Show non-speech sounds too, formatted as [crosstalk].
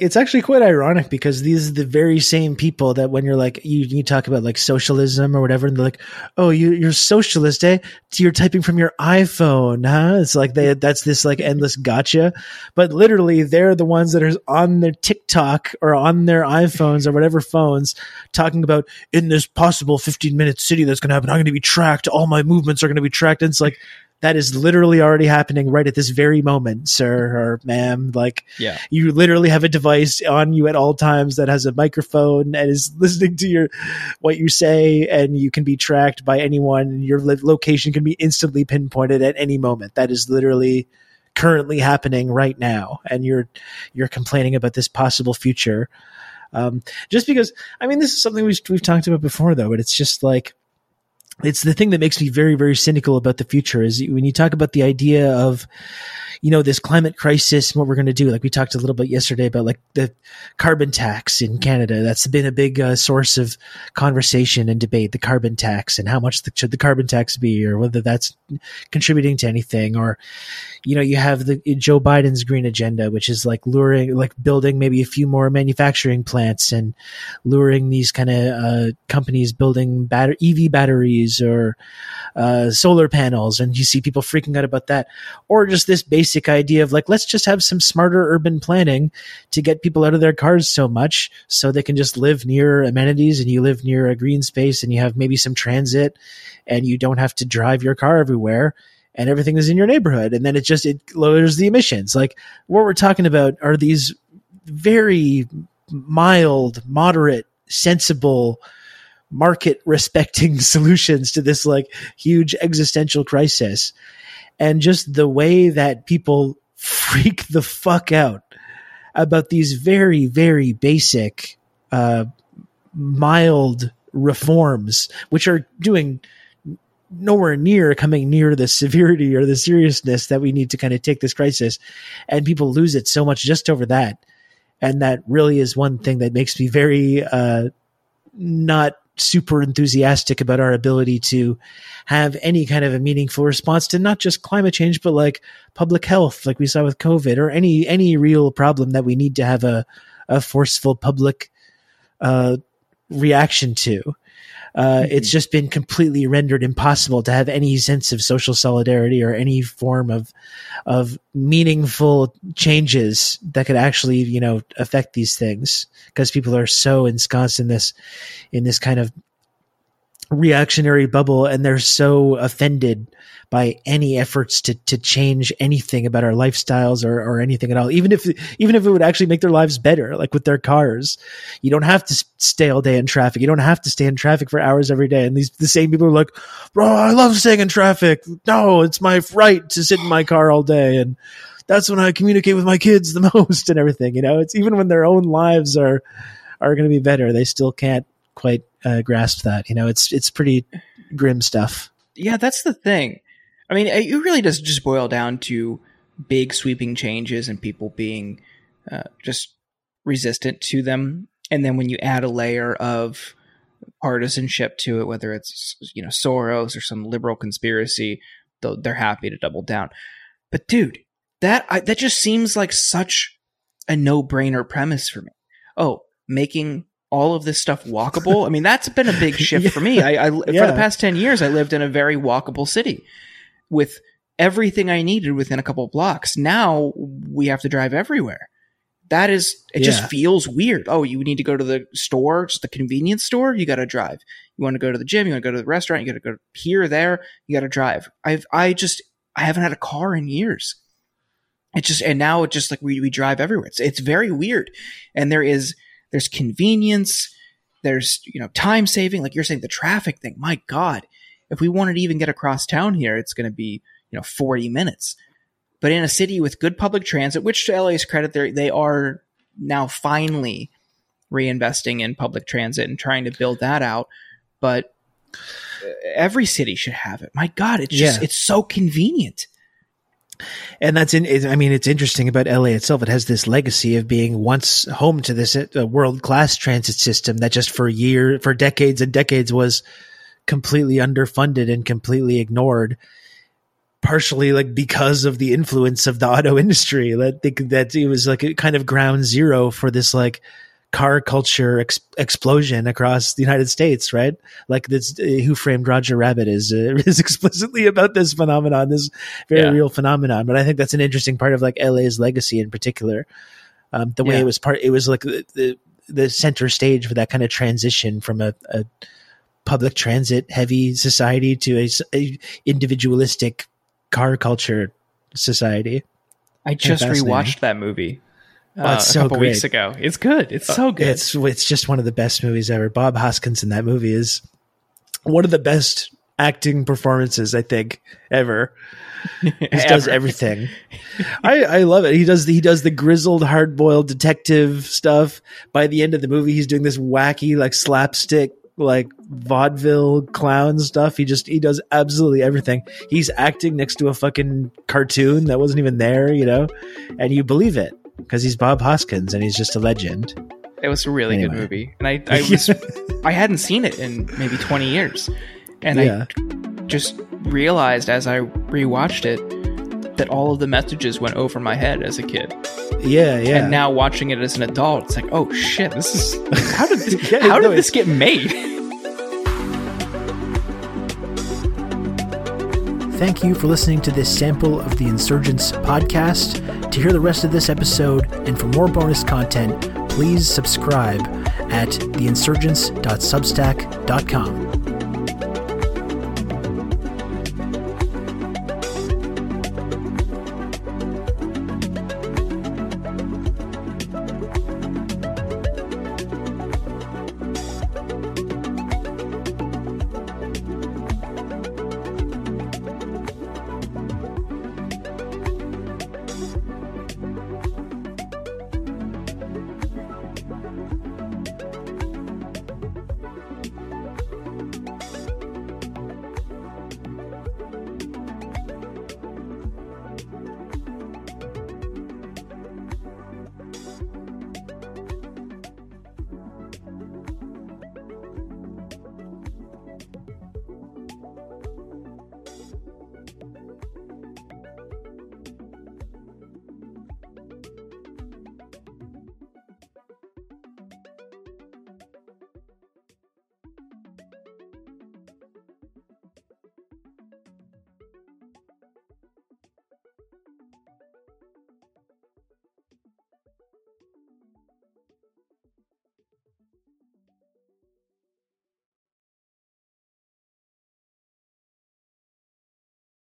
it's actually quite ironic because these are the very same people that when you're like you, you talk about like socialism or whatever and they're like oh you, you're socialist eh? You're typing from your iphone huh? It's like they that's this like endless gotcha. But literally they're the ones that are on their tiktok or on their iphones or whatever phones talking about in this possible 15 minute city that's going to happen i'm going to be tracked all my movements are going to be tracked. And it's like that is literally already happening right at this very moment, sir or ma'am. Like, Yeah. you literally have a device on you at all times that has a microphone and is listening to your what you say, and you can be tracked by anyone. Your location can be instantly pinpointed at any moment. That is literally currently happening right now, and you're you're complaining about this possible future. Um, just because, I mean, this is something we've, we've talked about before, though, but it's just like, it's the thing that makes me very very cynical about the future is when you talk about the idea of you know this climate crisis and what we're going to do like we talked a little bit yesterday about like the carbon tax in canada. That's been a big uh, source of conversation and debate the carbon tax and how much the, should the carbon tax be or whether that's contributing to anything or you know you have the joe biden's green agenda which is like luring like building maybe a few more manufacturing plants and luring these kind of uh, companies building batter- ev batteries or uh, solar panels and you see people freaking out about that. Or just this basic idea of like let's just have some smarter urban planning to get people out of their cars so much so they can just live near amenities and you live near a green space and you have maybe some transit and you don't have to drive your car everywhere and everything is in your neighborhood. And then it just it lowers the emissions. Like what we're talking about are these very mild moderate sensible market respecting [laughs] solutions to this like huge existential crisis. And just the way that people freak the fuck out about these very very basic uh mild reforms which are doing nowhere near coming near the severity or the seriousness that we need to kind of take this crisis. And people lose it so much just over that. And that really is one thing that makes me very uh not super enthusiastic about our ability to have any kind of a meaningful response to not just climate change but like public health like we saw with covid or any any real problem that we need to have a a forceful public uh reaction to uh, Mhm. it's just been completely rendered impossible to have any sense of social solidarity or any form of of meaningful changes that could actually you know affect these things because people are so ensconced in this in this kind of reactionary bubble and they're so offended by any efforts to to change anything about our lifestyles or or anything at all. Even if even if it would actually make their lives better like with their cars you don't have to stay all day in traffic. You don't have to stay in traffic for hours every day. And these the same people are like bro i love staying in traffic. No it's my right to sit in my car all day. And that's when i communicate with my kids the [laughs] most and everything you know? It's even when their own lives are are going to be better they still can't quite uh, grasp that you know it's it's pretty grim stuff Yeah, that's the thing. I mean, it really does just boil down to big sweeping changes and people being uh, just resistant to them. And then when you add a layer of partisanship to it, whether it's you know Soros or some liberal conspiracy, they're happy to double down. But dude, that I, that just seems like such a no brainer premise for me. Oh, making all of this stuff walkable. I mean, that's been a big [laughs] shift for me. I, I for the past ten years, I lived in a very walkable city with everything I needed within a couple of blocks. Now we have to drive everywhere. That is, it Yeah. just feels weird. Oh, you need to go to the store, just the convenience store. You got to drive. You want to go to the gym. You want to go to the restaurant. You got to go here, there. You got to drive. I've, I just, I haven't had a car in years. It's just, and now it's just like we, we drive everywhere. It's, it's very weird. And there is, there's convenience. There's, you know, time saving. Like you're saying, the traffic thing. My God, if we wanted to even get across town here, it's going to be, you know, 40 minutes. But in a city with good public transit, which to LA's credit, they they are now finally reinvesting in public transit and trying to build that out. But uh, every city should have it. My God, it's just Yeah. it's so convenient. And that's in i mean it's interesting about la itself it has this legacy of being once home to this uh, world class transit system that just for year for decades and decades was completely underfunded and completely ignored partially like because of the influence of the auto [laughs] industry. That that it was like kind of ground zero for this like car culture ex- explosion across the United States, right? Like this, uh, Who Framed Roger Rabbit is uh, [laughs] is explicitly about this phenomenon, this very Yeah. real phenomenon. But I think that's an interesting part of like LA's legacy in particular. Um, the way Yeah. it was part, it was like the, the the center stage for that kind of transition from a, a public transit heavy society to a, a individualistic car culture society. I just rewatched that movie Oh, it's a so couple weeks ago. It's good. It's oh, so good. It's it's just one of the best movies ever. Bob Hoskins in that movie is one of the best acting performances I think ever. [laughs] He does everything. I I love it. He does he does the grizzled hard boiled detective stuff. By the end of the movie, he's doing this wacky like slapstick like vaudeville clown stuff. He just he does absolutely everything. He's acting next to a fucking cartoon that wasn't even there, you know, and you believe it because he's Bob Hoskins and he's just a legend. It was a really good movie, and I I [laughs] was I hadn't seen it in maybe twenty years, and Yeah. I just realized as I rewatched it that all of the messages went over my head as a kid, Yeah, yeah. and now watching it as an adult, it's like, oh shit, this is how did this, [laughs] Yeah, how no, did this get made? Thank you for listening to this sample of the Insurgents podcast. To hear the rest of this episode and for more bonus content, please subscribe at theinsurgents.substack.com.